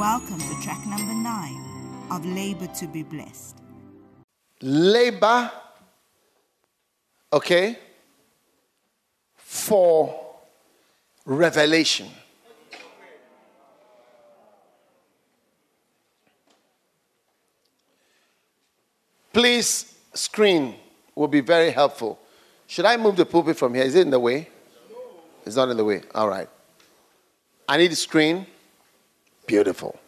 Welcome to track number nine of Labor to be Blessed. labor, okay, for revelation. Please, screen will be very helpful. Should I move the pulpit from here? Is it in the way? It's not in the way. All right. I need a screen. Beautiful.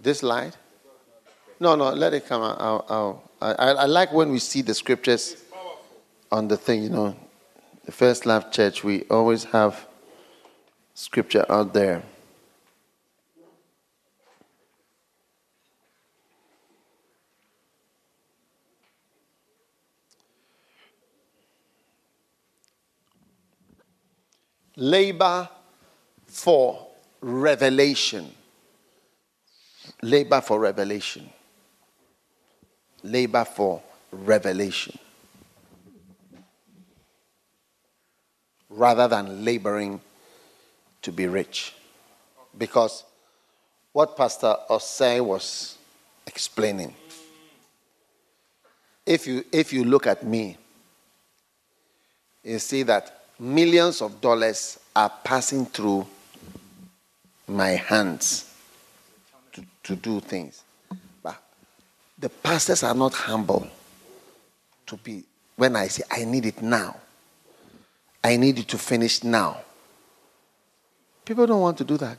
This light? No, no, let it come out. out, out. I, I, I like when we see the scriptures on the thing, you know. The First Love Church, we always have scripture out there. Labor for revelation labor for revelation. Labor for revelation. Rather than laboring to be rich. Because what Pastor Osei was explaining, if you, if you look at me, you see that millions of dollars are passing through my hands to, to do things. But the pastors are not humble to be, when I say, I need it now, I need it to finish now. People don't want to do that.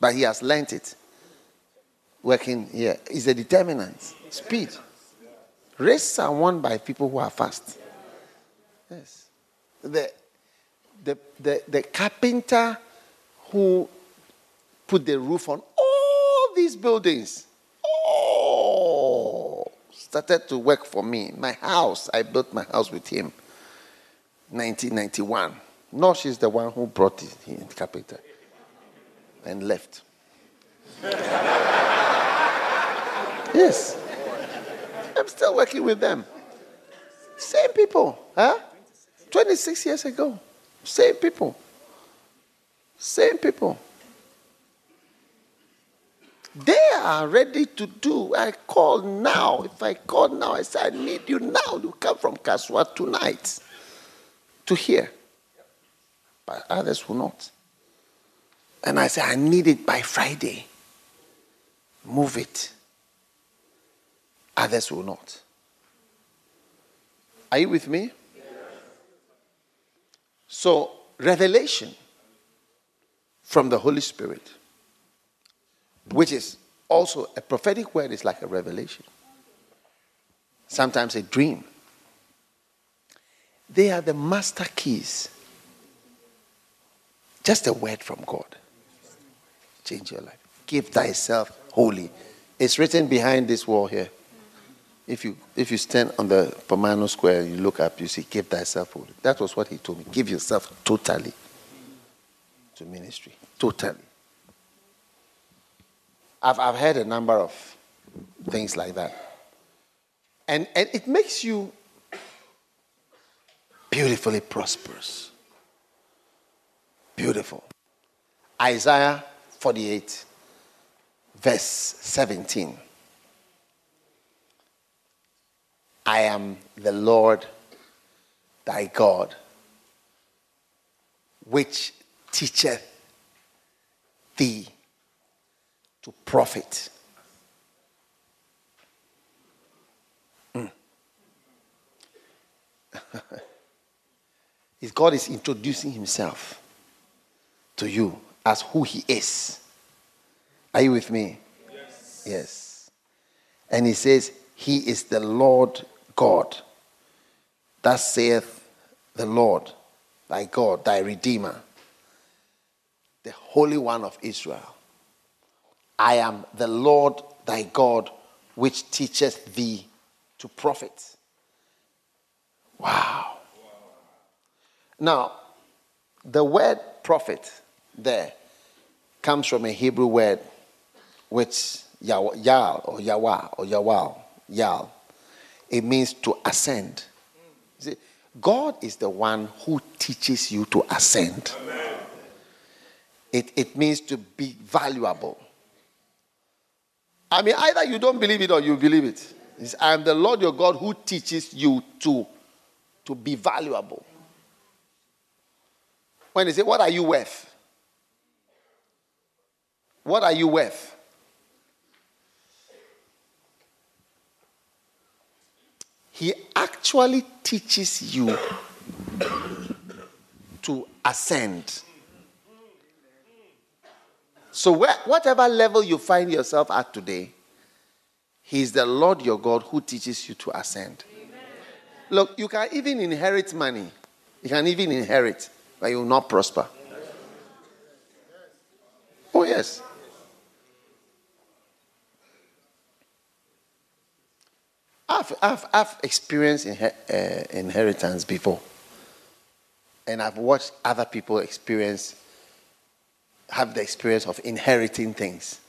But he has learnt it. Working here is a determinant. Speed. Races are won by people who are fast. Yes. The, the, the, the carpenter who put the roof on all these buildings. Oh, started to work for me. My house, I built my house with him. 1991. No, she's the one who brought it here, the carpenter, and left. yes. I'm still working with them. Same people, huh? 26 years ago. Same people. Same people. They are ready to do. I call now. If I call now, I say, I need you now. to come from Kasoa tonight to hear. But others will not. And I say, I need it by Friday. Move it. Others will not. Are you with me? So, revelation from the Holy Spirit, which is also a prophetic word, is like a revelation. Sometimes a dream. They are the master keys. Just a word from God. Change your life. Give thyself holy. It's written behind this wall here. If you if you stand on the Pomano Square and you look up, you see, give thyself holy. That was what he told me. Give yourself totally to ministry. Totally. I've, I've heard a number of things like that. And, and it makes you beautifully prosperous. Beautiful. Isaiah 48, verse 17. I am the Lord thy God, which teacheth thee to profit. Mm. If God is introducing himself to you as who he is. Are you with me? Yes. Yes. And he says, He is the Lord God. Thus saith the Lord, thy God, thy Redeemer, the Holy One of Israel. I am the Lord thy God, which teacheth thee to profit. Wow. Now, the word prophet there comes from a Hebrew word which yal, or yawa or yawal, yal. It means to ascend. See, God is the one who teaches you to ascend. It, it means to be valuable. I mean, either you don't believe it or you believe it. It's, I am the Lord your God who teaches you to, to be valuable. When they say, What are you worth? What are you worth? He actually teaches you to ascend. So, whatever level you find yourself at today, He is the Lord your God who teaches you to ascend. Amen. Look, you can even inherit money. You can even inherit, but you will not prosper. Oh, yes. I've, I've, I've experienced inher- uh, inheritance before. And I've watched other people experience, have the experience of inheriting things.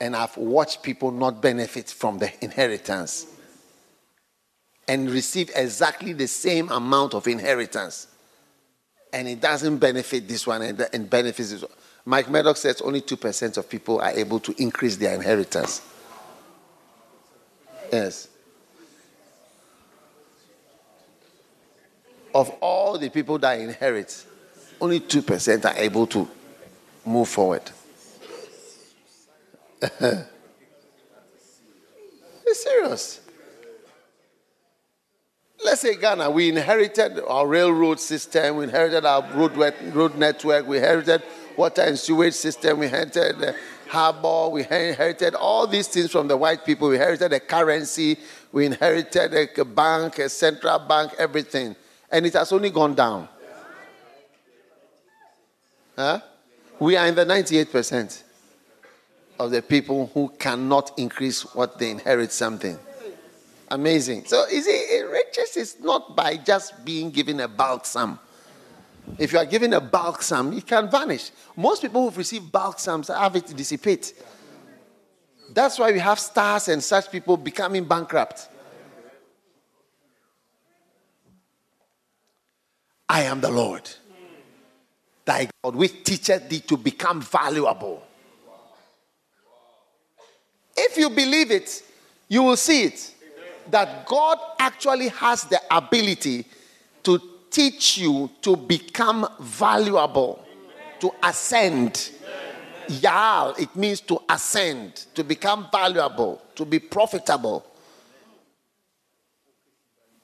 And I've watched people not benefit from the inheritance and receive exactly the same amount of inheritance. And it doesn't benefit this one and, and benefits this one. Mike Murdock says only 2% of people are able to increase their inheritance. Yes. Of all the people that inherit, only 2% are able to move forward. it's serious. Let's say Ghana, we inherited our railroad system, we inherited our road, road network, we inherited water and sewage system, we inherited uh, harbor. We inherited all these things from the white people. We inherited a currency. We inherited a bank, a central bank, everything. And it has only gone down. Huh? We are in the 98% of the people who cannot increase what they inherit something. Amazing. So, you see, riches is not by just being given a bulk sum. If you are given a balsam, it can vanish. Most people who've received bulk sums have it dissipate. That's why we have stars and such people becoming bankrupt. I am the Lord, thy God, which teacheth thee to become valuable. If you believe it, you will see it. That God actually has the ability to teach you to become valuable, to ascend. Yal, it means to ascend, to become valuable, to be profitable.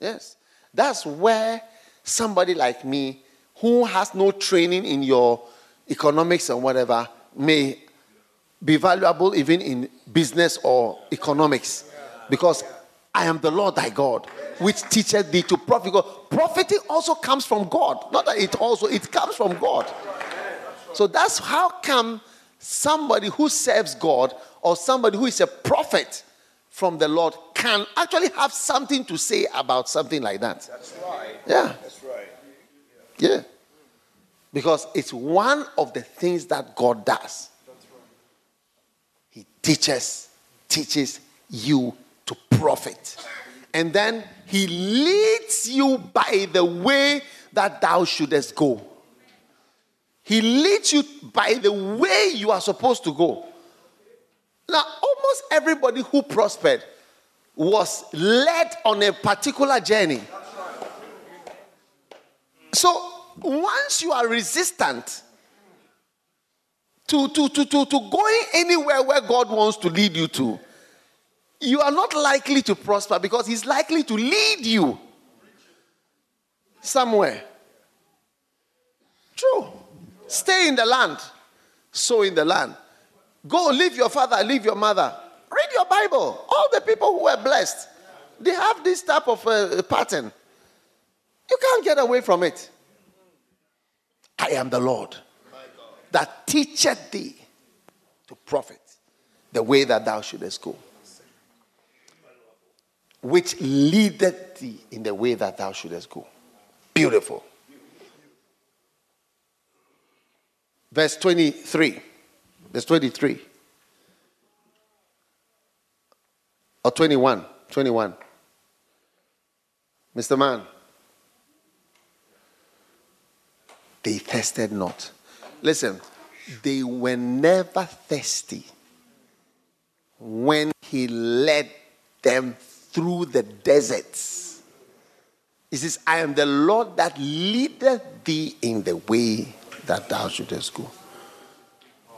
Yes. That's where somebody like me, who has no training in your economics or whatever, may be valuable even in business or economics. Because I am the Lord thy God which teacheth thee to profit God. Profiting also comes from God. Not that it also, it comes from God. So that's how come somebody who serves God or somebody who is a prophet from the Lord can actually have something to say about something like that. That's right. Yeah. That's right. Yeah. Because it's one of the things that God does. He teaches, teaches you to profit. And then he leads you by the way that thou shouldest go. He leads you by the way you are supposed to go. Now, almost everybody who prospered was led on a particular journey. So, once you are resistant to, to, to, to, to going anywhere where God wants to lead you to, you are not likely to prosper because he's likely to lead you somewhere. True. Stay in the land, sow in the land. Go, leave your father, leave your mother. Read your Bible. All the people who were blessed, they have this type of uh, pattern. You can't get away from it. I am the Lord that teacheth thee to profit the way that thou shouldest go which leadeth thee in the way that thou shouldest go. Beautiful. Verse 23. Verse 23. Or 21. 21. Mr. Man. They thirsted not. Listen, they were never thirsty when he led them through the deserts. He says, I am the Lord that leadeth thee in the way that thou shouldest go.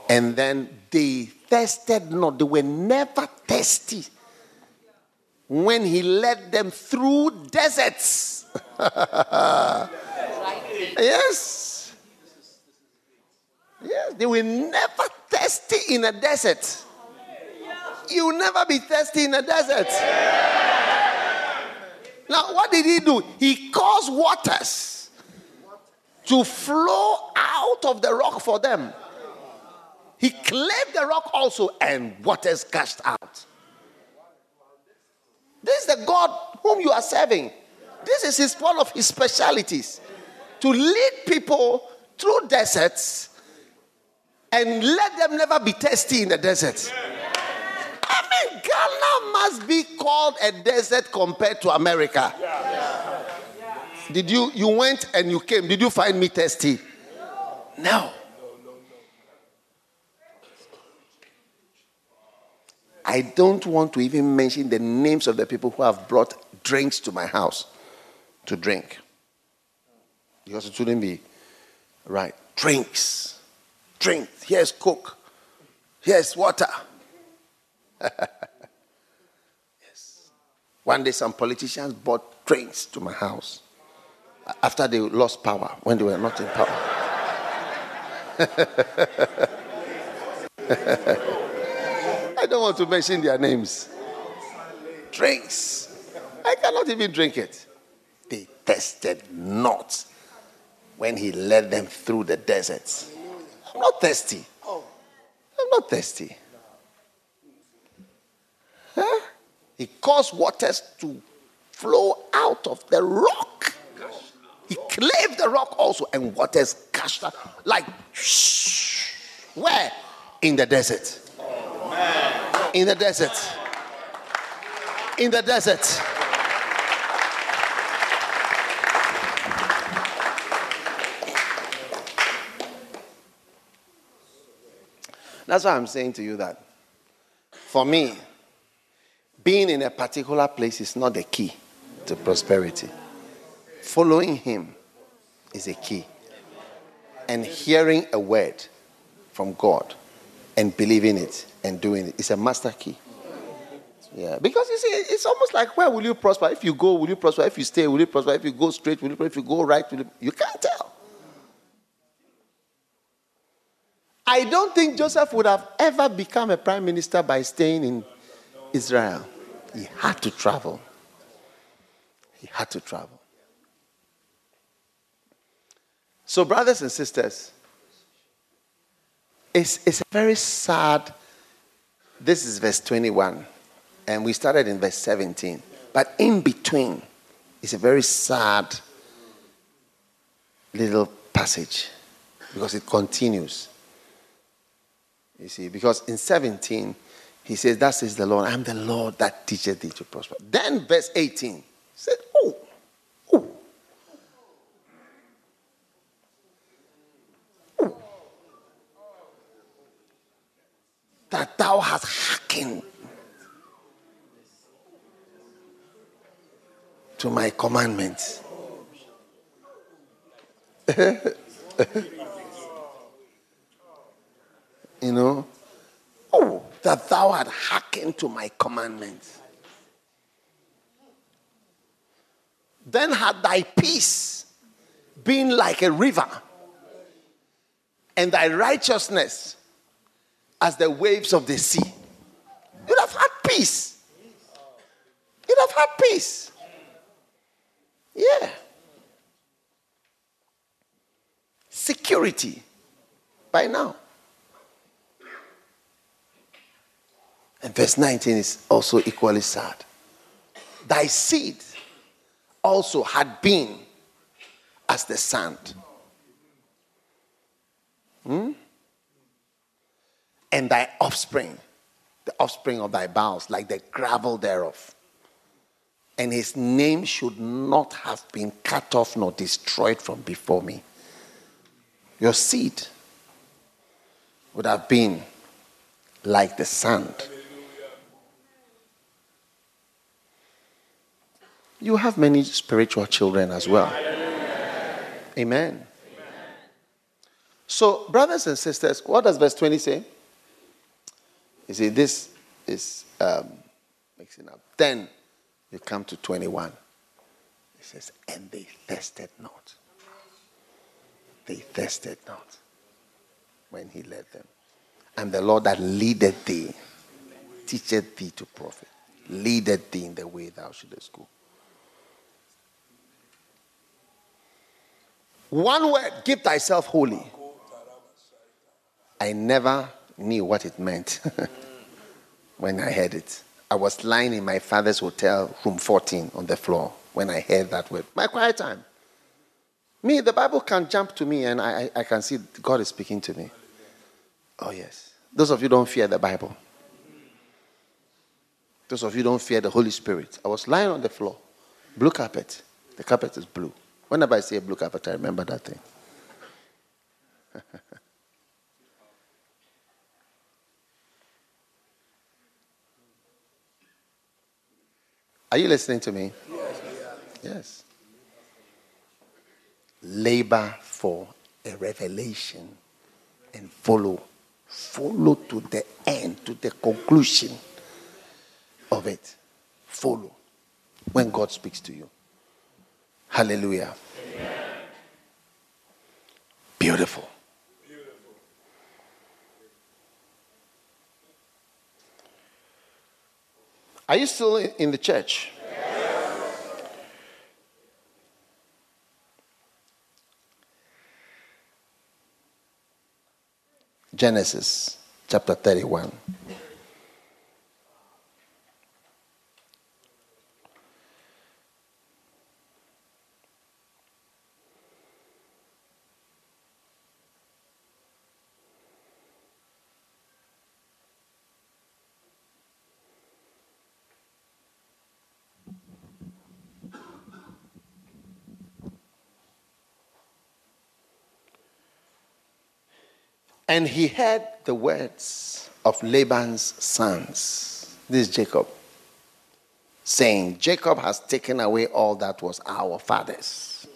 And then they thirsted not, they were never thirsty when he led them through deserts. yes. Yes, they were never thirsty in a desert. You will never be thirsty in the desert. Now, what did he do? He caused waters to flow out of the rock for them. He cleft the rock also, and waters gushed out. This is the God whom you are serving. This is his one of his specialities to lead people through deserts and let them never be thirsty in the desert. I Ghana must be called a desert compared to America. Did you you went and you came? Did you find me thirsty? No. I don't want to even mention the names of the people who have brought drinks to my house to drink. Because it shouldn't be right. Drinks. Drink. Here's Coke. Here's water. Yes. One day, some politicians brought drinks to my house after they lost power, when they were not in power. I don't want to mention their names. Drinks. I cannot even drink it. They tested not when he led them through the deserts. I'm not thirsty. I'm not thirsty. Huh? He caused waters to flow out of the rock. He claved the rock also, and waters gushed out like shh. Where? In the desert. In the desert. In the desert. That's why I'm saying to you that for me, being in a particular place is not the key to prosperity. Following Him is a key. And hearing a word from God and believing it and doing it is a master key. Yeah, because you see, it's almost like where will you prosper? If you go, will you prosper? If you stay, will you prosper? If you go straight, will you prosper? If you go right, will you, you can't tell. I don't think Joseph would have ever become a prime minister by staying in Israel. He had to travel. He had to travel. So, brothers and sisters, it's, it's a very sad. This is verse 21, and we started in verse 17. But in between, it's a very sad little passage because it continues. You see, because in 17, he says, That is the Lord. I'm the Lord that teacheth thee to prosper. Then, verse 18 said, Oh, oh, oh. That thou hast hearkened to my commandments. you know, oh, that thou had hearkened to my commandments. Then had thy peace been like a river, and thy righteousness as the waves of the sea. You'd have had peace. You'd have had peace. Yeah. Security by now. And verse 19 is also equally sad. Thy seed also had been as the sand. Hmm? And thy offspring, the offspring of thy bowels, like the gravel thereof. And his name should not have been cut off nor destroyed from before me. Your seed would have been like the sand. You have many spiritual children as well. Amen. So, brothers and sisters, what does verse 20 say? You see, this is um, mixing up. Then you come to 21. It says, And they thirsted not. They thirsted not when he led them. And the Lord that leadeth thee, teacheth thee to profit, leadeth thee in the way thou shouldest go. One word, give thyself holy. I never knew what it meant when I heard it. I was lying in my father's hotel, room 14, on the floor when I heard that word. My quiet time. Me, the Bible can jump to me and I, I can see God is speaking to me. Oh, yes. Those of you don't fear the Bible. Those of you don't fear the Holy Spirit. I was lying on the floor, blue carpet. The carpet is blue. Whenever I see a blue carpet, I remember that thing. Are you listening to me? Yes. yes. Labor for a revelation and follow. Follow to the end, to the conclusion of it. Follow when God speaks to you. Hallelujah. Beautiful. Beautiful. Are you still in the church? Yes. Genesis chapter 31. And he heard the words of Laban's sons. This is Jacob. Saying, Jacob has taken away all that was our father's.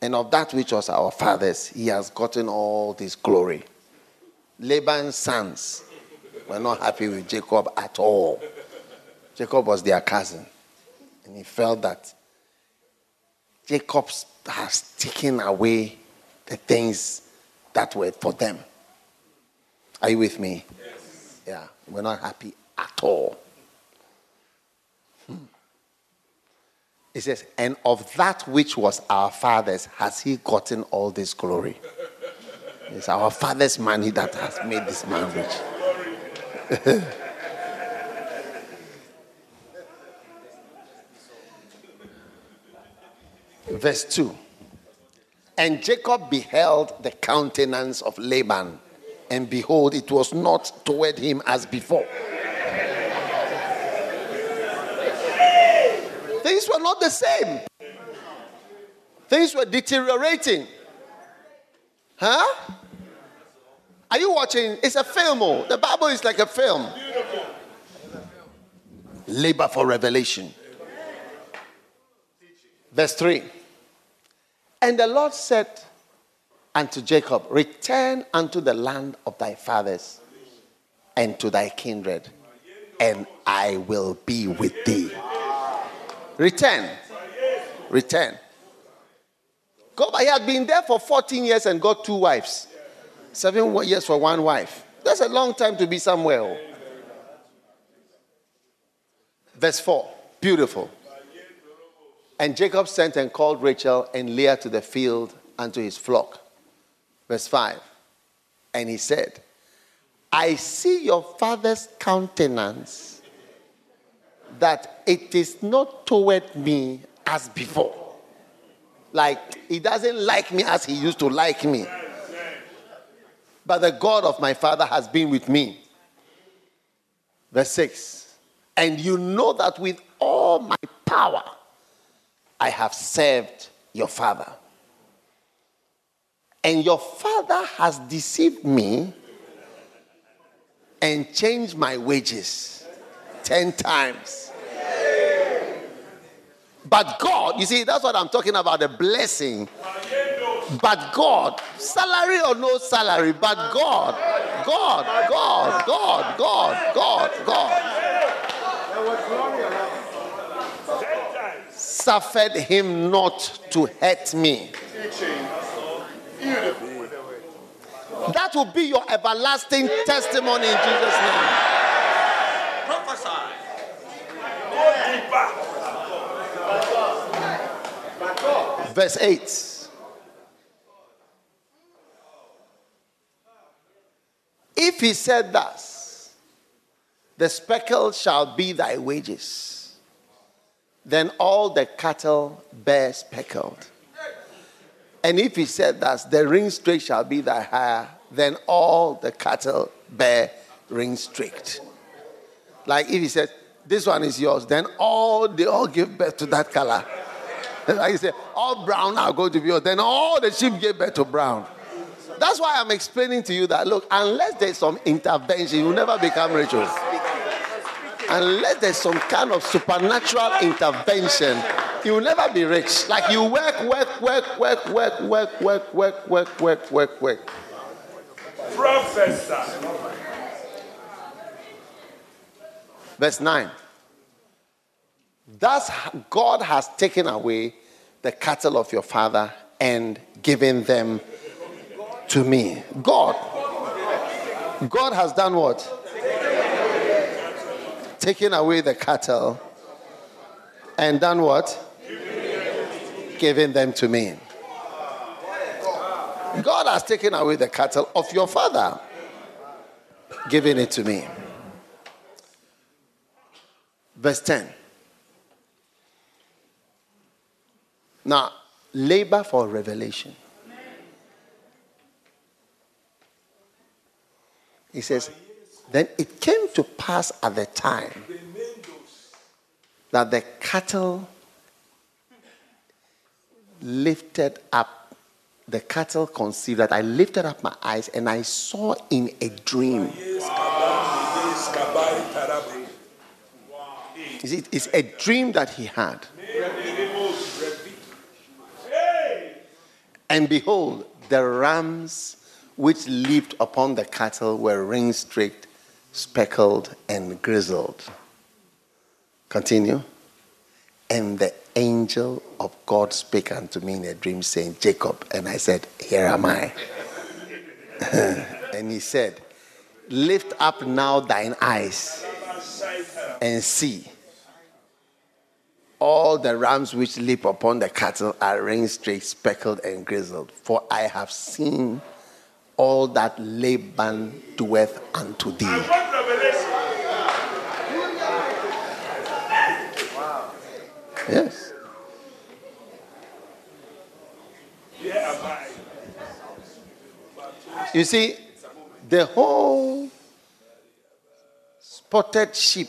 And of that which was our father's, he has gotten all this glory. Laban's sons were not happy with Jacob at all. Jacob was their cousin. And he felt that Jacob has taken away the things that were for them. Are you with me? Yes. Yeah, we're not happy at all. Hmm. It says, and of that which was our father's has he gotten all this glory. It's our father's money that has made this man rich. Verse 2. And Jacob beheld the countenance of Laban, and behold, it was not toward him as before. Things were not the same. Things were deteriorating. Huh? Are you watching? It's a film. Oh. The Bible is like a film. Labor for revelation. Verse 3. And the Lord said unto Jacob, Return unto the land of thy fathers and to thy kindred, and I will be with thee. Return. Return. God, he had been there for 14 years and got two wives. Seven years for one wife. That's a long time to be somewhere. Oh. Verse 4. Beautiful. And Jacob sent and called Rachel and Leah to the field unto his flock. Verse 5. And he said, I see your father's countenance, that it is not toward me as before. Like he doesn't like me as he used to like me. But the God of my father has been with me. Verse 6. And you know that with all my power, I have served your father. And your father has deceived me and changed my wages 10 times. But God, you see, that's what I'm talking about the blessing. But God, salary or no salary, but God, God, God, God, God, God, God. Suffered him not to hurt me. That will be your everlasting testimony in Jesus' name. Prophesy. Verse 8. If he said thus, the speckle shall be thy wages, then all the cattle bear speckled. And if he said thus, the ring streaked shall be thy hire, then all the cattle bear ring streaked. Like if he said, this one is yours, then all they all give birth to that color. Like he said, all brown are going to be yours. Then all the sheep give birth to brown. That's why I'm explaining to you that look, unless there's some intervention, you'll never become rich. Unless there's some kind of supernatural intervention, you will never be rich. Like you work, work, work, work, work, work, work, work, work, work, work, work. Professor. Verse 9. Thus God has taken away the cattle of your father and given them to me. God. God has done what? Taken away the cattle and done what? Given them to me. God has taken away the cattle of your father, giving it to me. Verse 10. Now, labor for revelation. He says, Then it came to pass at the time that the cattle lifted up, the cattle conceived that I lifted up my eyes and I saw in a dream. You see, it's a dream that he had. And behold, the rams which leaped upon the cattle were ring streaked, speckled, and grizzled. Continue. And the angel of God spake unto me in a dream, saying, Jacob. And I said, Here am I. and he said, Lift up now thine eyes and see. All the rams which leap upon the cattle are ring streaked, speckled, and grizzled. For I have seen all that Laban doeth unto thee. Yes. You see, the whole spotted sheep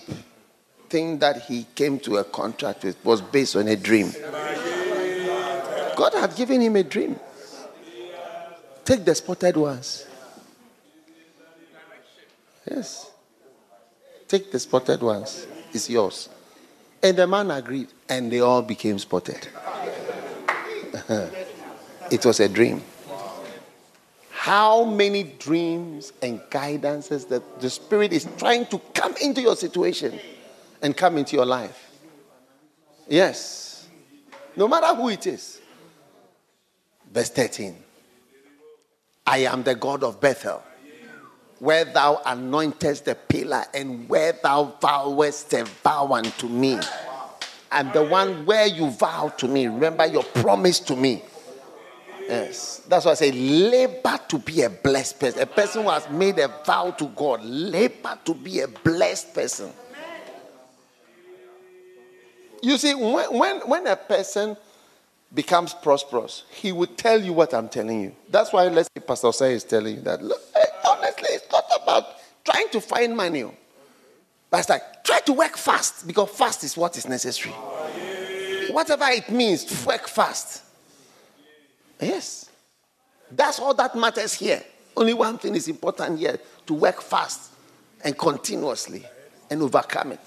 thing that he came to a contract with was based on a dream. God had given him a dream. Take the spotted ones. Yes. Take the spotted ones. It's yours. And the man agreed, and they all became spotted. it was a dream. How many dreams and guidances that the Spirit is trying to come into your situation and come into your life? Yes. No matter who it is. Verse 13. I am the God of Bethel, where thou anointest the pillar and where thou vowest a vow unto me. I'm the one where you vow to me. Remember your promise to me. Yes. That's why I say labor to be a blessed person. A person who has made a vow to God, labor to be a blessed person. You see, when, when, when a person becomes prosperous, he would tell you what I'm telling you. That's why let's say Pastor Say is telling you that. Look, eh, honestly, it's not about trying to find money. But it's like try to work fast because fast is what is necessary. Whatever it means, work fast. Yes. That's all that matters here. Only one thing is important here to work fast and continuously and overcome it.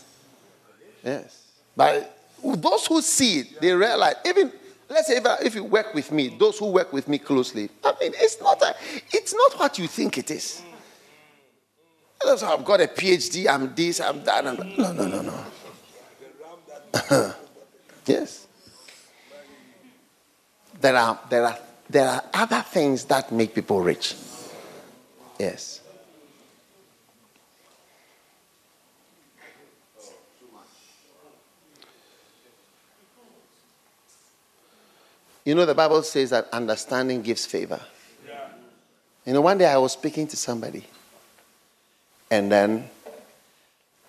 Yes. But those who see it, they realize, even let's say if, if you work with me, those who work with me closely, I mean, it's not, a, it's not what you think it is. I've got a PhD, I'm this, I'm that. I'm, no, no, no, no. yes. There are, there, are, there are other things that make people rich. Yes. You know, the Bible says that understanding gives favor. Yeah. You know, one day I was speaking to somebody, and then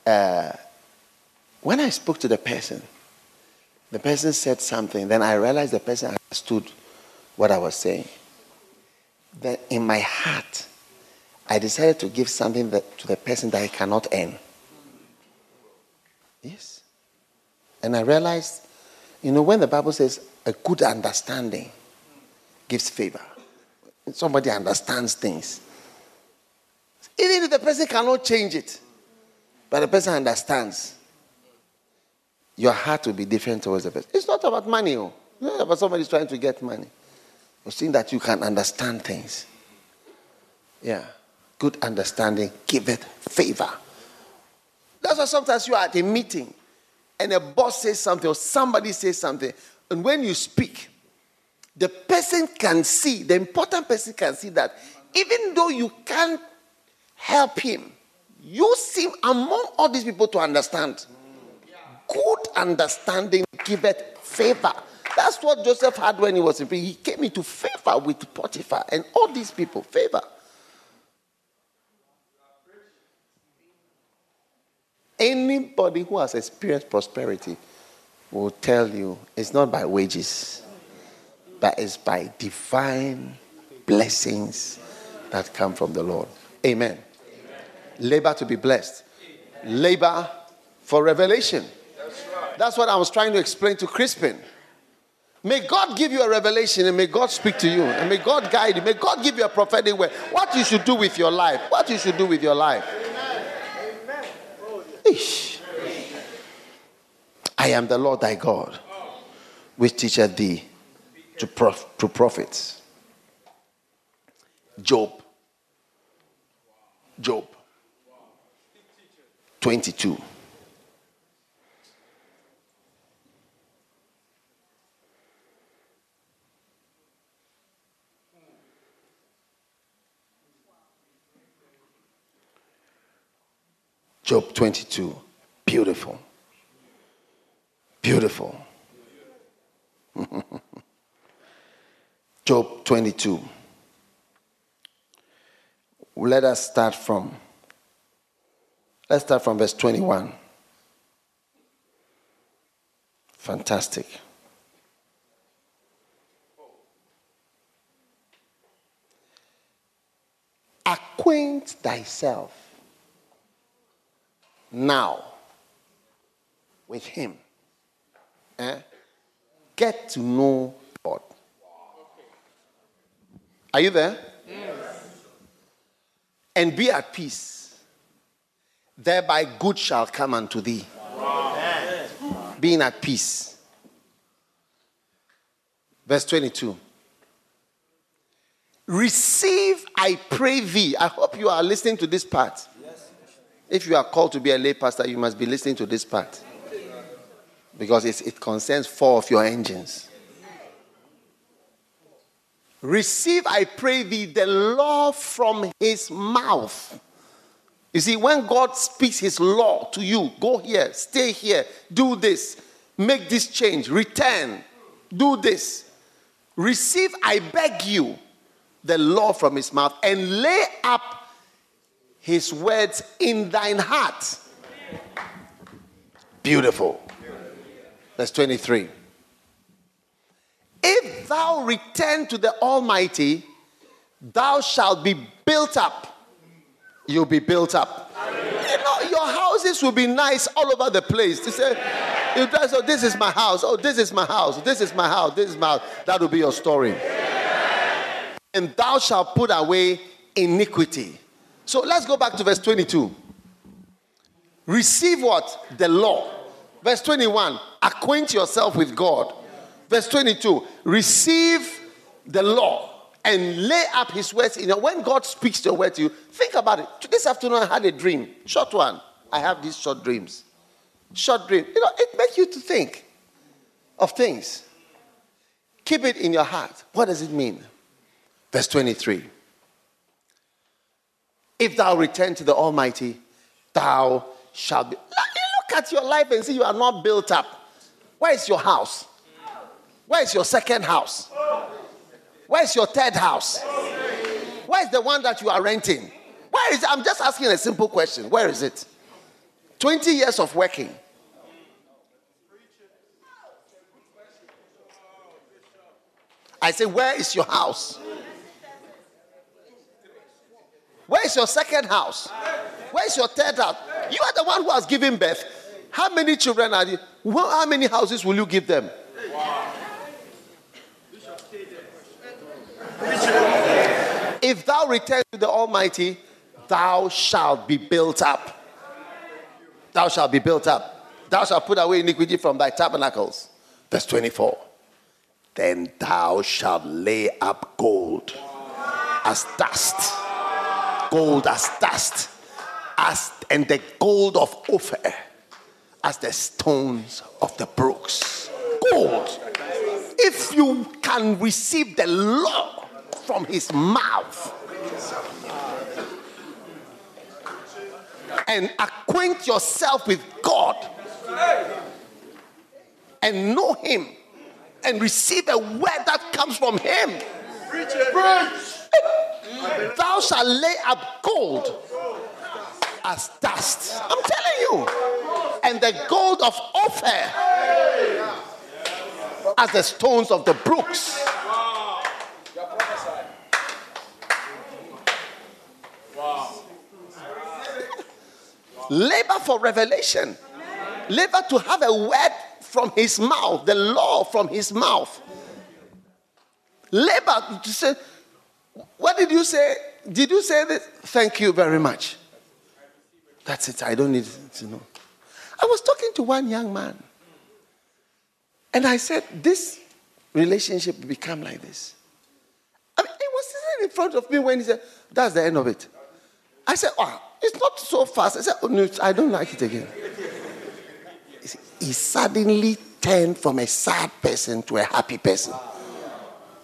uh, when I spoke to the person, the person said something. Then I realized the person understood what I was saying. Then in my heart, I decided to give something that, to the person that I cannot earn. Yes. And I realized, you know, when the Bible says a good understanding gives favor, somebody understands things. Even if the person cannot change it, but the person understands, your heart will be different towards the person. It's not about money, oh. It's not about somebody trying to get money. You're seeing that you can understand things. Yeah. Good understanding giveth favor. That's why sometimes you are at a meeting and a boss says something or somebody says something, and when you speak, the person can see, the important person can see that even though you can't help him, you seem among all these people to understand. Good understanding giveth favor. That's what Joseph had when he was in prison. He came into favor with Potiphar and all these people. Favor. Anybody who has experienced prosperity will tell you it's not by wages, but it's by divine blessings that come from the Lord. Amen. Amen. Labor to be blessed, labor for revelation. That's, right. That's what I was trying to explain to Crispin. May God give you a revelation and may God speak to you and may God guide you. May God give you a prophetic word. What you should do with your life. What you should do with your life. Amen. Ish. I am the Lord thy God, which teacheth thee to, prof- to prophets. Job. Job. 22. Job 22. Beautiful. Beautiful. Job 22. Let us start from let's start from verse 21. Fantastic. Acquaint thyself now with Him. Eh? Get to know God. Are you there? Yes. And be at peace. Thereby good shall come unto thee. Wow. Being at peace. Verse 22. Receive, I pray thee. I hope you are listening to this part. If you are called to be a lay pastor, you must be listening to this part. Because it concerns four of your engines. Receive, I pray thee, the law from his mouth. You see, when God speaks his law to you, go here, stay here, do this, make this change, return, do this. Receive, I beg you, the law from his mouth and lay up his words in thine heart. Beautiful. Verse 23. If thou return to the Almighty, thou shalt be built up. You'll be built up. You know, your houses will be nice all over the place. To say, you oh, this is my house. Oh, this is my house. This is my house. This is my house. That will be your story. and thou shalt put away iniquity. So let's go back to verse 22. Receive what? The law. Verse 21, acquaint yourself with God. Verse 22, receive the law and lay up his words in your when God speaks your word to you, think about it. This afternoon I had a dream, short one. I have these short dreams. Short dream. You know, it makes you to think of things. Keep it in your heart. What does it mean? Verse 23. If thou return to the Almighty, thou shalt be. Look at your life and see you are not built up. Where is your house? Where is your second house? Where is your third house? Where is the one that you are renting? Where is it? I'm just asking a simple question. Where is it? 20 years of working. I say, Where is your house? Where is your second house? Where is your third house? You are the one who has given birth. How many children are you? How many houses will you give them? If thou return to the Almighty, thou shalt be built up. Thou shalt be built up. Thou shalt put away iniquity from thy tabernacles. Verse 24. Then thou shalt lay up gold as dust. Gold as dust. As and the gold of Ophir as the stones of the brooks. Gold. If you can receive the law from his mouth and acquaint yourself with God and know him and receive a word that comes from him. Thou shalt lay up gold as dust. I'm telling you. And the gold of Ophir as the stones of the brooks. Labor for revelation. Labor to have a word from his mouth, the law from his mouth. Labor to say, what did you say? Did you say this? Thank you very much. That's it. I don't need to know. I was talking to one young man. And I said, This relationship become like this. I mean, he was sitting in front of me when he said, That's the end of it. I said, Oh, it's not so fast. I said, oh, no, I don't like it again. He suddenly turned from a sad person to a happy person.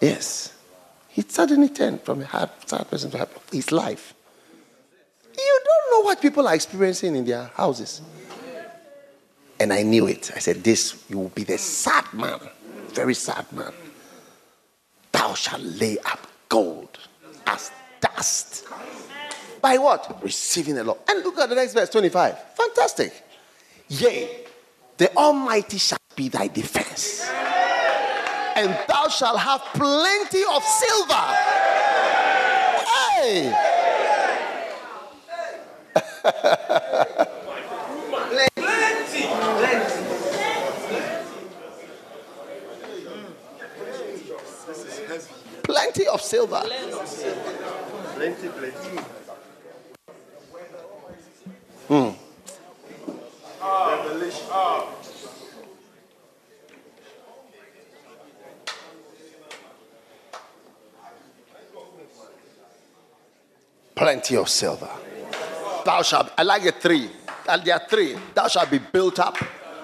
Yes. He suddenly turned from a sad person to happy. His life. Know what people are experiencing in their houses. And I knew it. I said, This, you will be the sad man, very sad man. Thou shalt lay up gold as dust. By what? Receiving the law. And look at the next verse 25. Fantastic. Yea, the Almighty shall be thy defense. And thou shalt have plenty of silver. Hey! Plenty of silver. Plenty, plenty. Hmm. Plenty of silver. Thou shalt, I like the three. And there are three. Thou shalt be built up.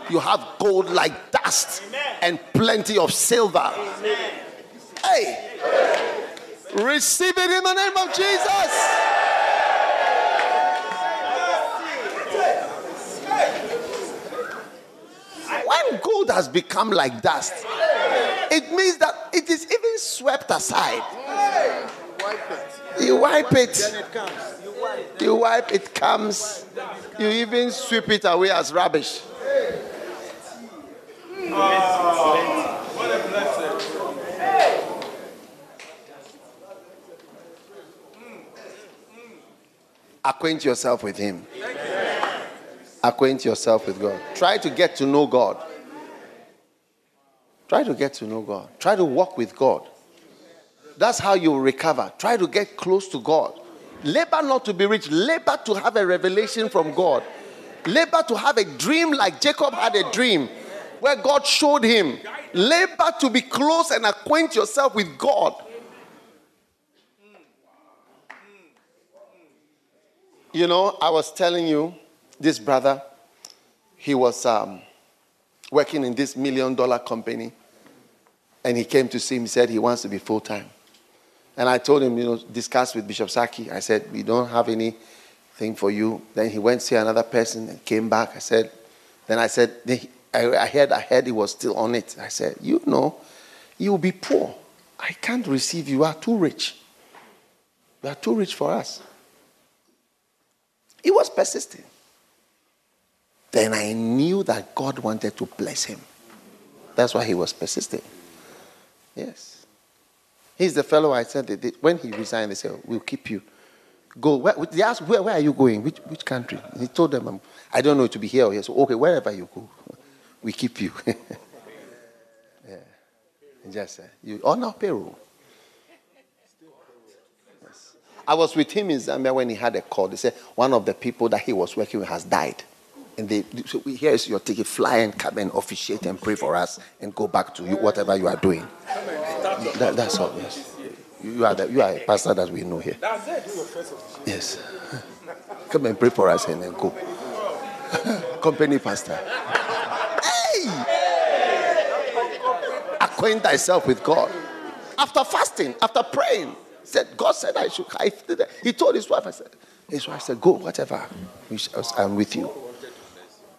You have gold like dust and plenty of silver. Hey, receive it in the name of Jesus. When gold has become like dust, it means that it is even swept aside. You wipe it. You wipe it comes. You even sweep it away as rubbish. What a blessing. Acquaint yourself with Him. Acquaint yourself with God. Try to get to know God. Try to get to know God. Try to walk with God. That's how you recover. Try to get close to God. Labor not to be rich, labor to have a revelation from God. Labor to have a dream like Jacob had a dream where God showed him. Labor to be close and acquaint yourself with God. You know, I was telling you, this brother, he was um, working in this million dollar company, and he came to see me, said he wants to be full time. And I told him, you know, discuss with Bishop Saki. I said, we don't have anything for you. Then he went to see another person and came back. I said, then I said, I, heard, I heard he was still on it. I said, you know, you will be poor. I can't receive you. You are too rich. You are too rich for us. He was persistent. Then I knew that God wanted to bless him. That's why he was persistent. Yes. He's the fellow I said, that when he resigned, they said, We'll keep you. Go. Where, they asked, where, where are you going? Which, which country? he told them, um, I don't know to be here or here. So, okay, wherever you go, we keep you. yeah. Just uh, you on our payroll. I was with him in Zambia when he had a call. They said one of the people that he was working with has died. And they, so here is your ticket, fly and come and officiate and pray for us and go back to you, whatever you are doing. That, that's all, yes. You are, the, you are a pastor that we know here. Yes. Come and pray for us and then go. Company pastor. Hey! Acquaint thyself with God. After fasting, after praying, said, God said I should. I, he told his wife, I said, his wife said, Go, whatever. I'm with you.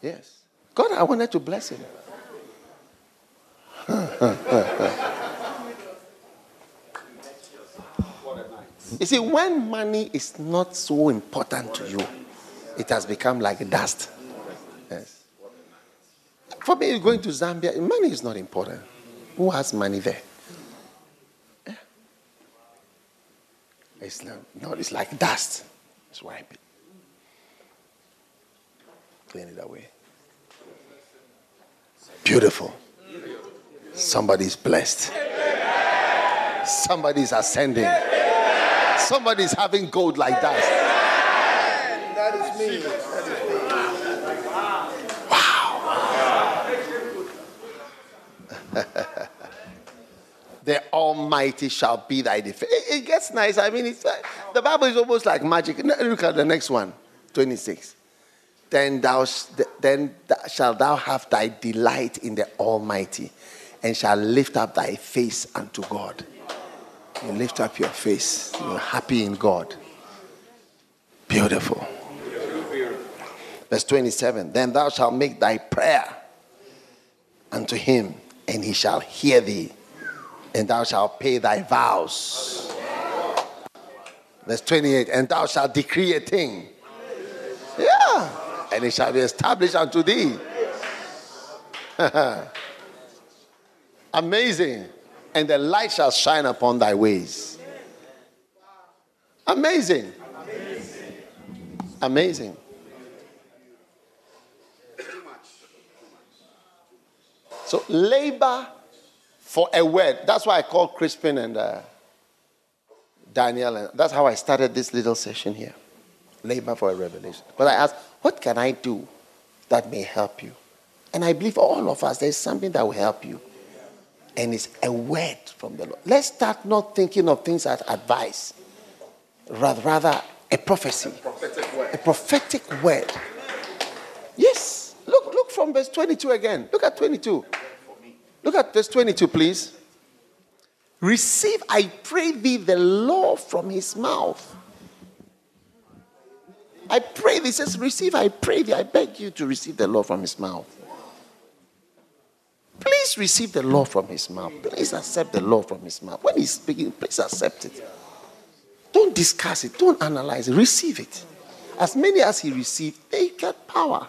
Yes. God, I wanted to bless him. you see, when money is not so important to you, it has become like dust. Yes. For me, going to Zambia, money is not important. Who has money there? It's not, no, it's like dust. Just wipe it. Clean it away. Beautiful. Somebody's blessed. Somebody's ascending. Somebody's having gold like dust. That is me. That is me. Wow. the Almighty shall be thy defense. It, it, gets nice. I mean, it's, uh, the Bible is almost like magic. Look at the next one, 26. Then thou, then shalt thou have thy delight in the Almighty, and shall lift up thy face unto God. You lift up your face. You're happy in God. Beautiful. Verse 27 Then thou shalt make thy prayer unto him, and he shall hear thee and thou shalt pay thy vows. Verse 28 And thou shalt decree a thing. Yeah. And it shall be established unto thee. Amazing. And the light shall shine upon thy ways. Amazing. Amazing. So labor for a word. That's why I call Crispin and uh, Daniel, and that's how I started this little session here. Labor for a revelation. But I asked, what can I do that may help you? And I believe all of us, there's something that will help you. And it's a word from the Lord. Let's start not thinking of things as advice, rather, rather a prophecy, a prophetic word. A prophetic word. Yes. Look, look from verse 22 again. Look at 22. Look at verse 22, please. Receive, I pray thee, the law from his mouth. I pray thee, says, receive, I pray thee, I beg you to receive the law from his mouth. Please receive the law from his mouth. Please accept the law from his mouth. When he's speaking, please accept it. Don't discuss it, don't analyze it, receive it. As many as he received, they get power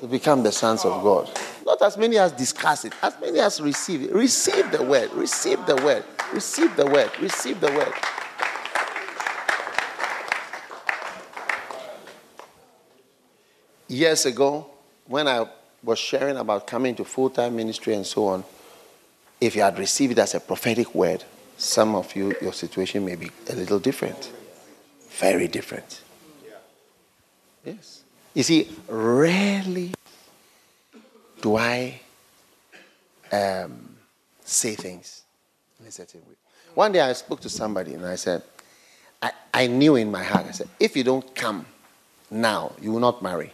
to become the sons of God. Not as many as discuss it, as many as receive it. Receive the word, receive the word, receive the word, receive the word. Years ago, when I was sharing about coming to full time ministry and so on, if you had received it as a prophetic word, some of you, your situation may be a little different. Very different. Yes. You see, rarely do I um, say things in a certain way. One day I spoke to somebody and I said, I, I knew in my heart, I said, if you don't come now, you will not marry.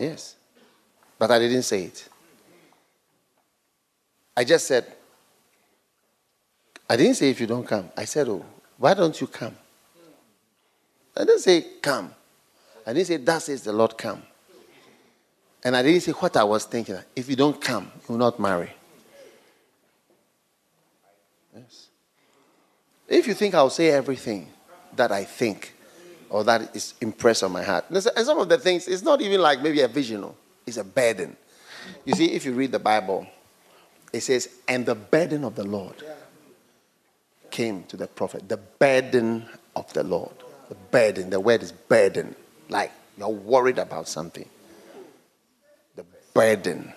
Yes. But I didn't say it. I just said, I didn't say if you don't come. I said, oh, why don't you come? I didn't say come. I didn't say that says the Lord come. And I didn't say what I was thinking. If you don't come, you will not marry. Yes. If you think I'll say everything that I think or that is impressed on my heart, and some of the things, it's not even like maybe a vision, it's a burden. You see, if you read the Bible, it says, and the burden of the Lord came to the prophet. The burden of the Lord. The burden. The word is burden. Like you're worried about something. The burden.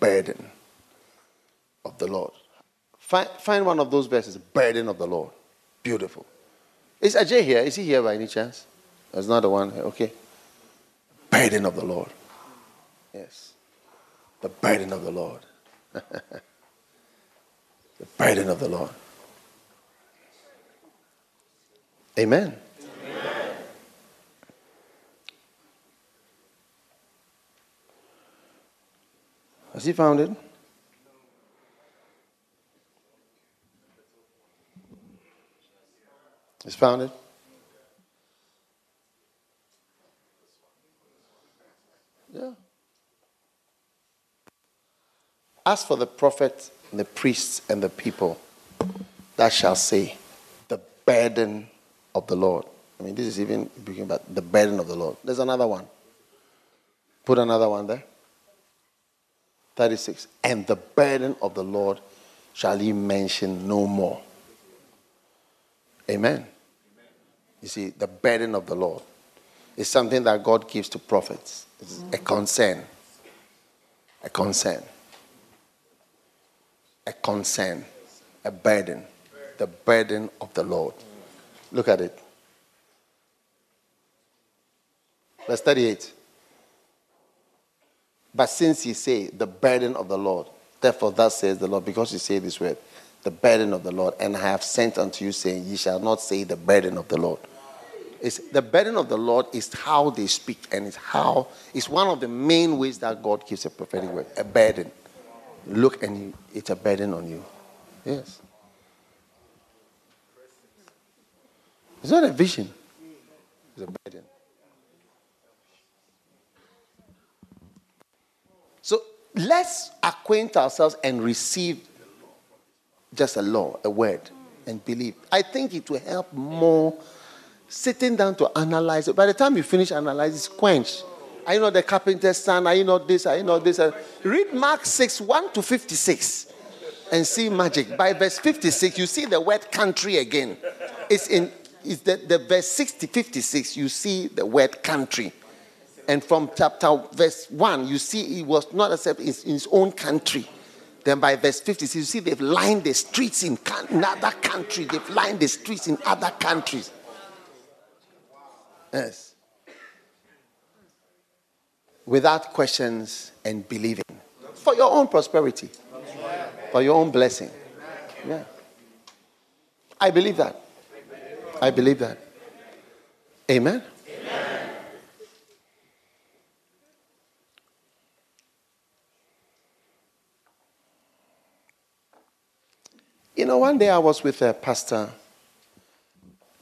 Burden of the Lord. Find, find one of those verses. Burden of the Lord. Beautiful. Is Ajay here? Is he here by any chance? There's not the one. Okay. Burden of the Lord. Yes. The burden of the Lord. the burden of the Lord. Amen. Amen. Has he found it? He's founded. Yeah. As for the prophet, the priests, and the people, that shall say, the burden of the Lord. I mean, this is even speaking about the burden of the Lord. There's another one. Put another one there. 36. And the burden of the Lord shall he mention no more. Amen. You see, the burden of the Lord is something that God gives to prophets. It's a concern. A concern. A concern. A burden. The burden of the Lord. Look at it. Verse 38. But since ye say the burden of the Lord, therefore thus says the Lord, because you say this word, the burden of the Lord, and I have sent unto you, saying, Ye shall not say the burden of the Lord. It's, the burden of the Lord is how they speak, and it's how it's one of the main ways that God gives a prophetic word, a burden. Look, and it's a burden on you. Yes. It's not a vision, it's a burden. So let's acquaint ourselves and receive just a law, a word, and believe. I think it will help more sitting down to analyze it. By the time you finish analyzing, it's quenched. Are you not the carpenter's son? Are you not this? Are you not this? Read Mark 6, 1 to 56 and see magic. By verse 56, you see the word country again. It's in is the, the verse 60, 56, you see the word country. And from chapter verse 1, you see he was not accepted in his own country. Then by verse 56, you see they've lined the streets in another country. They've lined the streets in other countries. Yes. Without questions and believing. For your own prosperity. For your own blessing. Yeah. I believe that. I believe that. Amen? Amen. You know, one day I was with a pastor,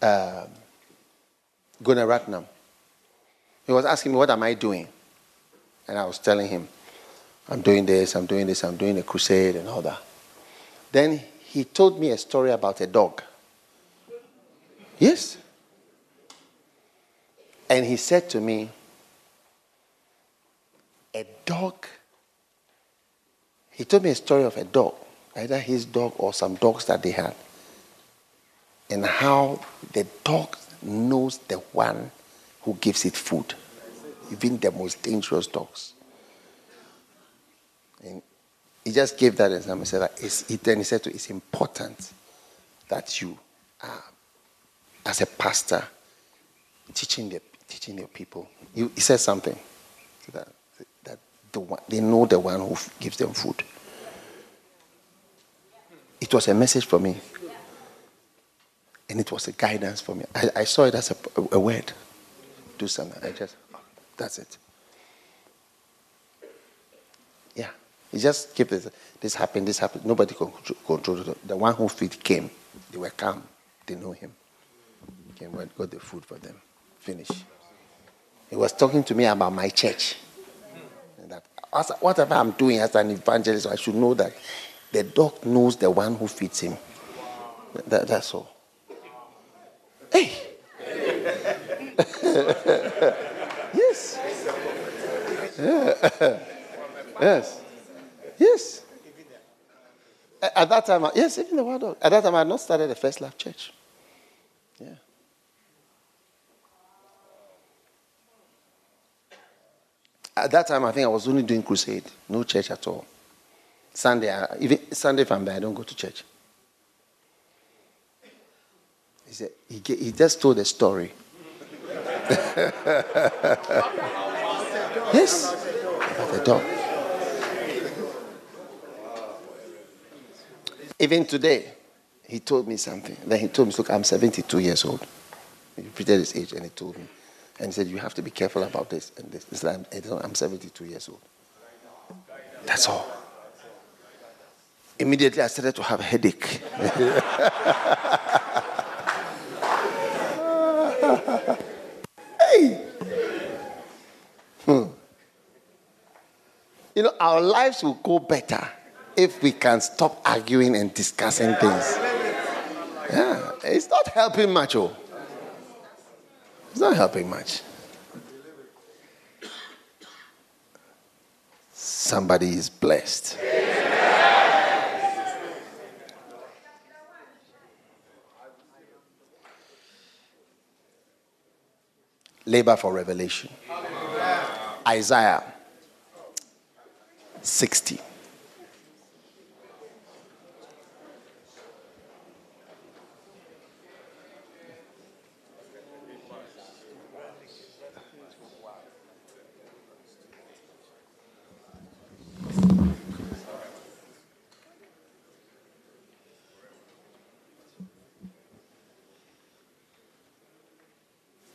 uh, Gunaratnam. He was asking me, What am I doing? And I was telling him, I'm doing this, I'm doing this, I'm doing a crusade and all that. Then he told me a story about a dog. Yes. And he said to me, A dog. He told me a story of a dog, either his dog or some dogs that they had, and how the dog knows the one who gives it food, even the most dangerous dogs. And he just gave that example. He said that it's, he, then he said to it's important that you are, as a pastor, teaching the teaching your people. he said something that, that the one, they know the one who gives them food. It was a message for me. And it was a guidance for me. I, I saw it as a, a, word. Do something. I just, that's it. Yeah. He just kept this. This happened, this happened. Nobody could control it. The one who feed came. They were calm. They know him. Came, and got the food for them. Finish. He was talking to me about my church. That whatever I'm doing as an evangelist, I should know that the dog knows the one who feeds him. That, that's all. Hey! yes. Yeah. yes. Yes. At that time, yes, even the dog. At that time, I had not started the First Love Church. Yeah. At that time, I think I was only doing crusade, no church at all. Sunday, I, even Sunday, if I'm there, I don't go to church. He said he, he just told a story. yes, about the dog. Even today, he told me something. Then he told me, Look, I'm 72 years old. He repeated his age and he told me. And he said, You have to be careful about this and this. It's like, I'm 72 years old. That's all. Immediately, I started to have a headache. You know, our lives will go better if we can stop arguing and discussing things. Yeah, it's not helping much, oh. It's not helping much. Somebody is blessed. Labor for revelation. Isaiah 60.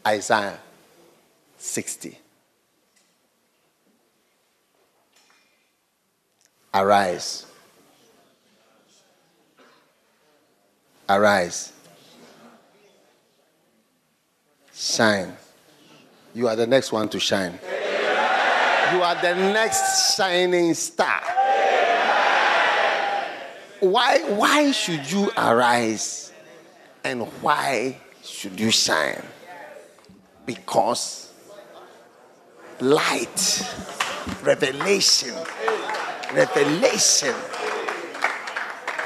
Isaiah 60. Arise. Arise. Shine. You are the next one to shine. You are the next shining star. Why, why should you arise and why should you shine? Because light, revelation, revelation,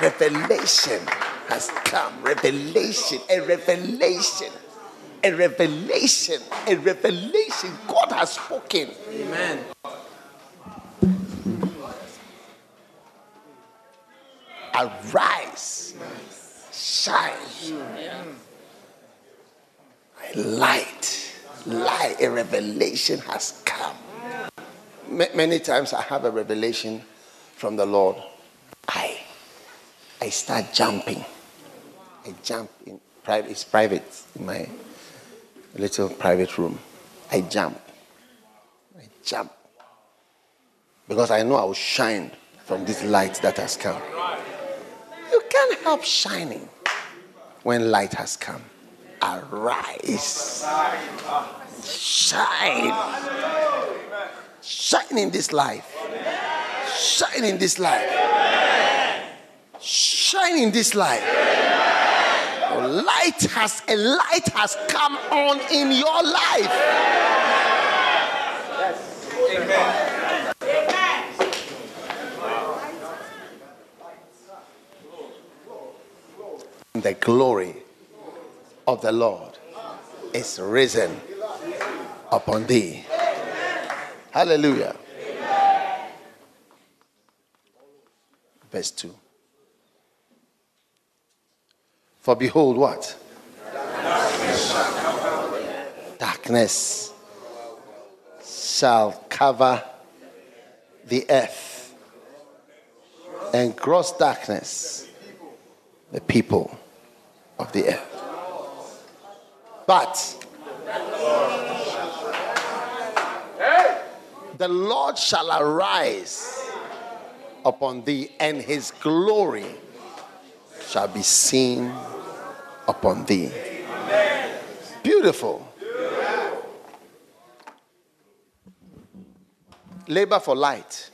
revelation has come. Revelation, a revelation, a revelation, a revelation. God has spoken. Amen. Arise, shine. A Light light, a revelation has come. Many times I have a revelation from the Lord. I, I start jumping. I jump in private. It's private in my little private room. I jump. I jump because I know I will shine from this light that has come. You can't help shining when light has come arise. Shine. Shine in this life. Shine in this life. Shine in this. A light has a light has come on in your life. Amen. The glory of the Lord is risen upon thee. Hallelujah. Verse 2. For behold, what? Darkness shall cover the earth, and gross darkness the people of the earth. But the Lord shall arise upon thee, and his glory shall be seen upon thee. Beautiful. Labor for light,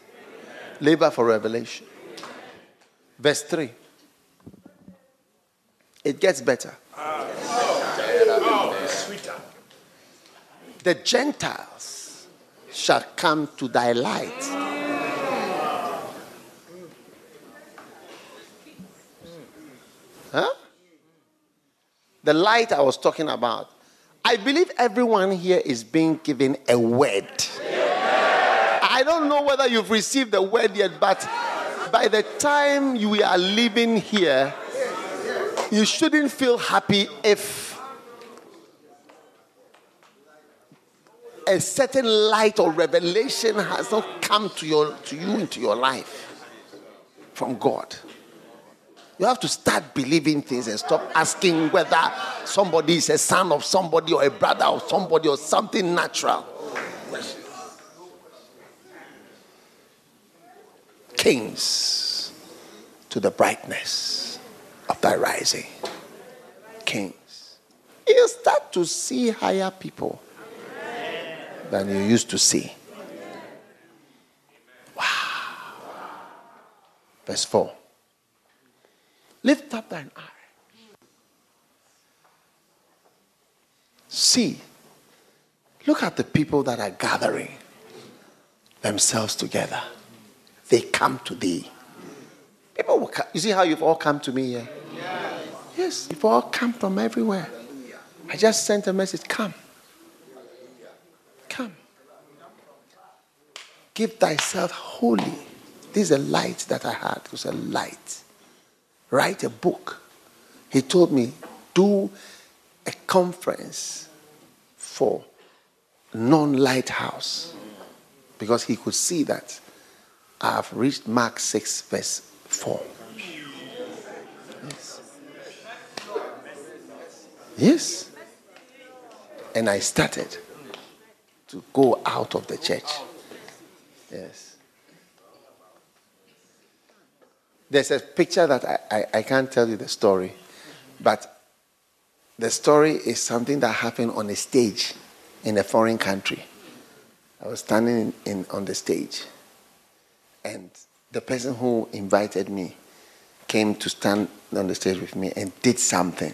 labor for revelation. Verse 3. It gets better. sweeter The Gentiles shall come to thy light. Huh? The light I was talking about. I believe everyone here is being given a word. I don't know whether you've received the word yet, but by the time you are leaving here, you shouldn't feel happy if a certain light or revelation has not come to, your, to you into your life from God. You have to start believing things and stop asking whether somebody is a son of somebody or a brother of somebody or something natural. Kings to the brightness of thy rising. Kings. You start to see higher people than you used to see. Wow. Verse 4. Lift up thine eye. See, look at the people that are gathering themselves together. They come to thee. People will come. You see how you've all come to me here? Yes, you've all come from everywhere. I just sent a message come. Come. Give thyself wholly. This is a light that I had. It was a light write a book. He told me, do a conference for non lighthouse because he could see that I have reached Mark 6, verse 4. Yes. Yes. And I started to go out of the church. Yes. There's a picture that I, I, I, can't tell you the story, but the story is something that happened on a stage in a foreign country. I was standing in, in, on the stage, and the person who invited me came to stand on the stage with me and did something.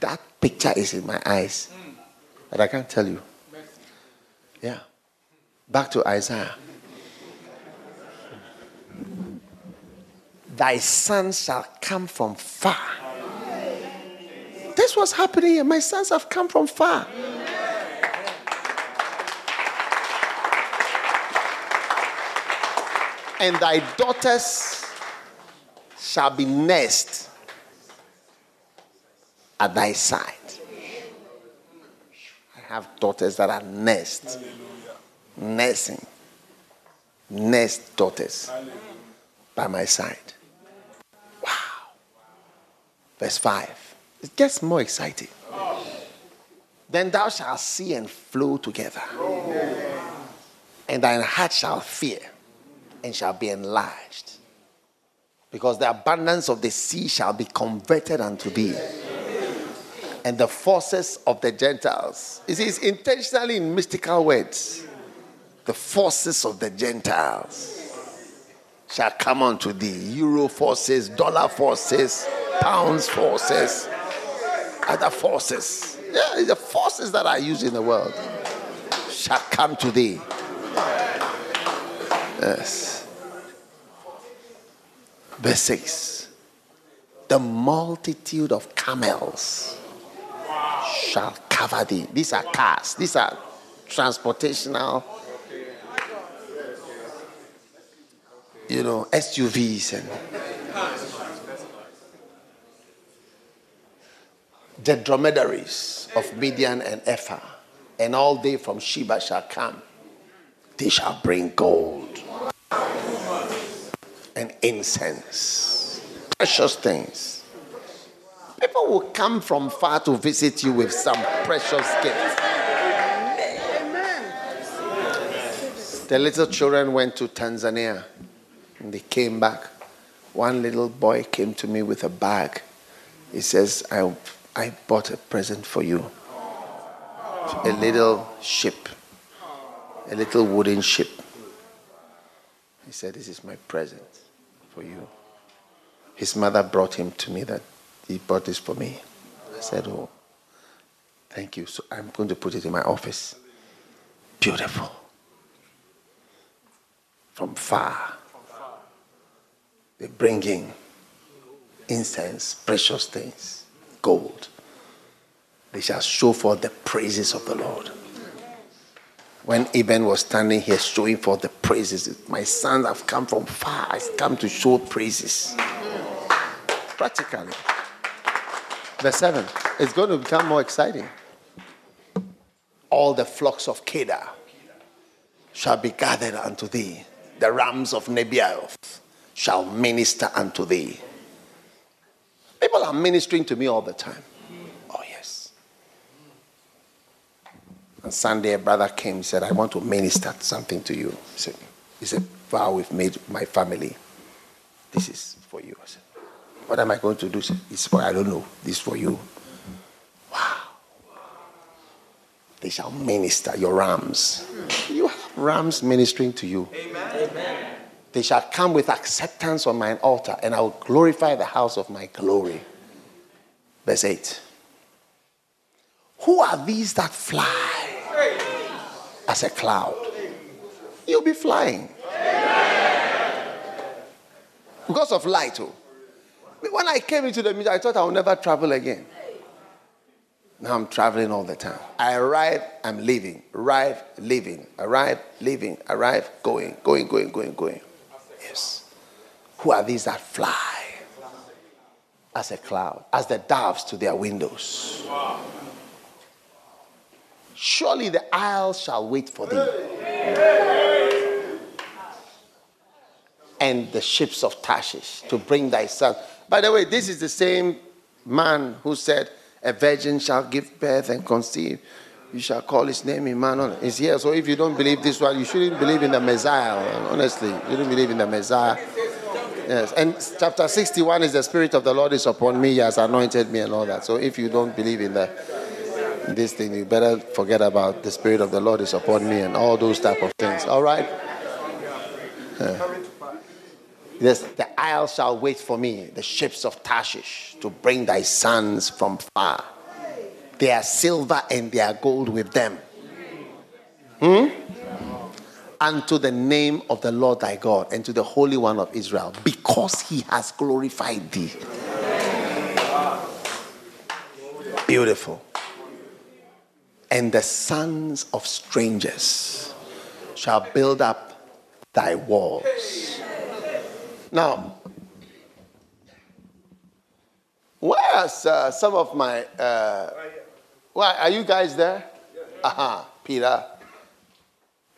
That picture is in my eyes, but I can't tell you. Yeah. Back to Isaiah. Thy sons shall come from far. That's what's happening here. My sons have come from far. And thy daughters shall be nursed at thy side. I have daughters that are nursed, nursing, nursed daughters by my side. Verse 5. It gets more exciting. Then thou shalt see and flow together, and thine heart shall fear and shall be enlarged. Because the abundance of the sea shall be converted unto thee. And the forces of the Gentiles. It is intentionally in mystical words. The forces of the Gentiles shall come unto thee. Euro forces, dollar forces, pounds forces, other forces. Yeah, the forces that are used in the world shall come to thee. Yes. Verse 6 The multitude of camels shall cover thee. These are cars, these are transportational. You know, SUVs and the dromedaries of Midian and Ephah, and all they from Sheba shall come. They shall bring gold and incense, precious things. People will come from far to visit you with some precious gifts. The little children went to Tanzania and they came back. One little boy came to me with a bag. He says, I, I bought a present for you. A little ship, a little wooden ship. He said, This is my present for you. His mother brought him to me that he bought this for me. I said, Oh, thank you. So I'm going to put it in my office. Beautiful. From far. They're bringing incense, precious things, gold. They shall show forth the praises of the Lord. When Eben was standing here showing forth the praises, my sons have come from far. I've come to show praises. Practically. Verse 7. It's going to become more exciting. All the flocks of Kedar shall be gathered unto thee. The rams of Nebaioth shall minister unto thee. People are ministering to me all the time. Oh, yes. On Sunday, a brother came and said, I want to minister something to you. He said, he said, vow we've made my family. This is for you. I said, what am I going to do? He said, it's for, I don't know. This is for you. Wow. They shall minister your rams. You have rams ministering to you. Amen. Amen. They shall come with acceptance on mine altar, and I will glorify the house of my glory. Verse 8. Who are these that fly as a cloud? You'll be flying. Because of light. Oh. When I came into the meeting, I thought I would never travel again. Now I'm traveling all the time. I arrive, I'm leaving. Arrive, leaving. Arrive, leaving. Arrive, going, going, going, going, going. Yes. Who are these that fly as a cloud, as the doves to their windows? Surely the isles shall wait for thee. And the ships of Tarshish to bring thy son. By the way, this is the same man who said, A virgin shall give birth and conceive. You shall call his name Emmanuel. He's here. So if you don't believe this one, you shouldn't believe in the Messiah. Honestly, you shouldn't believe in the Messiah. Yes. And chapter 61 is the Spirit of the Lord is upon me. He has anointed me and all that. So if you don't believe in the this thing, you better forget about the Spirit of the Lord is upon me and all those type of things. All right? Yeah. Yes, the isle shall wait for me, the ships of Tarshish, to bring thy sons from far. Their silver and their gold with them. Hmm? Unto the name of the Lord thy God and to the Holy One of Israel, because he has glorified thee. Beautiful. And the sons of strangers shall build up thy walls. Now, where's uh, some of my. Uh, why, are you guys there? Aha, uh-huh, Peter.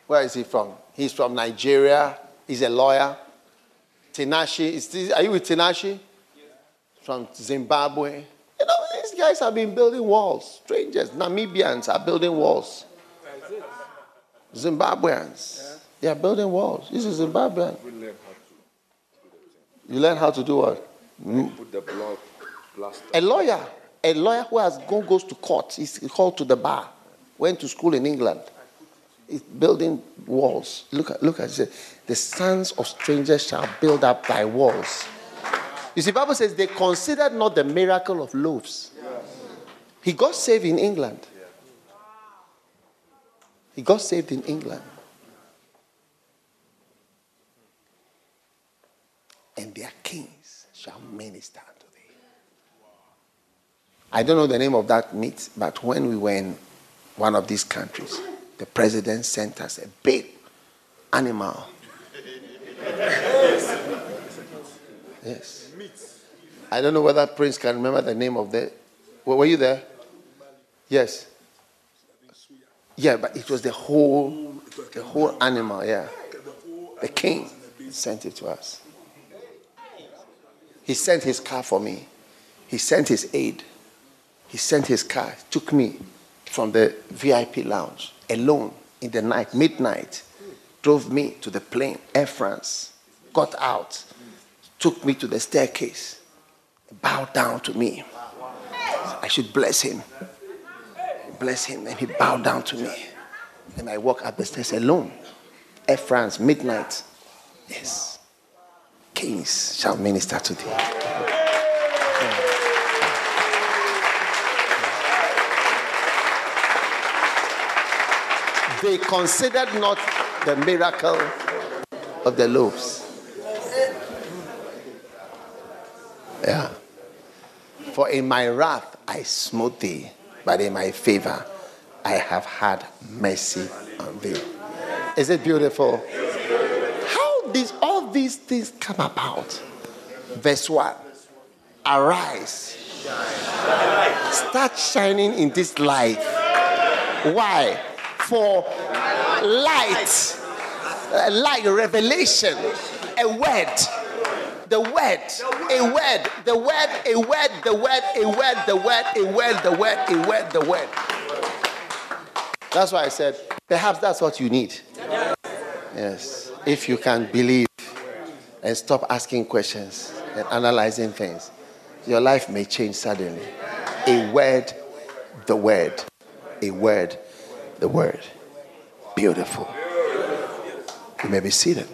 Where is he from? He's from Nigeria. He's a lawyer. Tinashe. Is are you with Tinashe? From Zimbabwe. You know, these guys have been building walls. Strangers, Namibians are building walls. Zimbabweans. They are building walls. This is Zimbabwean. You learn how to do what? Put the block plaster. A lawyer, a lawyer who has gone goes to court, is called to the bar, went to school in England. He's building walls. Look at look at it. The sons of strangers shall build up thy walls. You see, Bible says they considered not the miracle of loaves. He got saved in England. He got saved in England. and their kings shall minister. I don't know the name of that meat, but when we were in one of these countries, the president sent us a big animal. Yes. I don't know whether Prince can remember the name of the. Were you there? Yes. Yeah, but it was the whole, the whole animal. Yeah, the king sent it to us. He sent his car for me. He sent his aid. He sent his car. Took me from the VIP lounge alone in the night, midnight. Drove me to the plane, Air France. Got out. Took me to the staircase. Bowed down to me. I should bless him. Bless him. And he bowed down to me. And I walk up the stairs alone. Air France, midnight. Yes. Kings shall minister to thee. They considered not the miracle of the loaves. Yeah. For in my wrath I smote thee, but in my favor I have had mercy on thee. Is it beautiful? How these all these things come about? Verse 1. Arise. Start shining in this life. Why? For light, light, revelation, a word the word, a word, the word, a word, the word, a word, the word, a word, the word, a word, the word. That's why I said, perhaps that's what you need. Yes. If you can believe and stop asking questions and analyzing things, your life may change suddenly. A word, the word. A word, the word. Beautiful. You may be seated.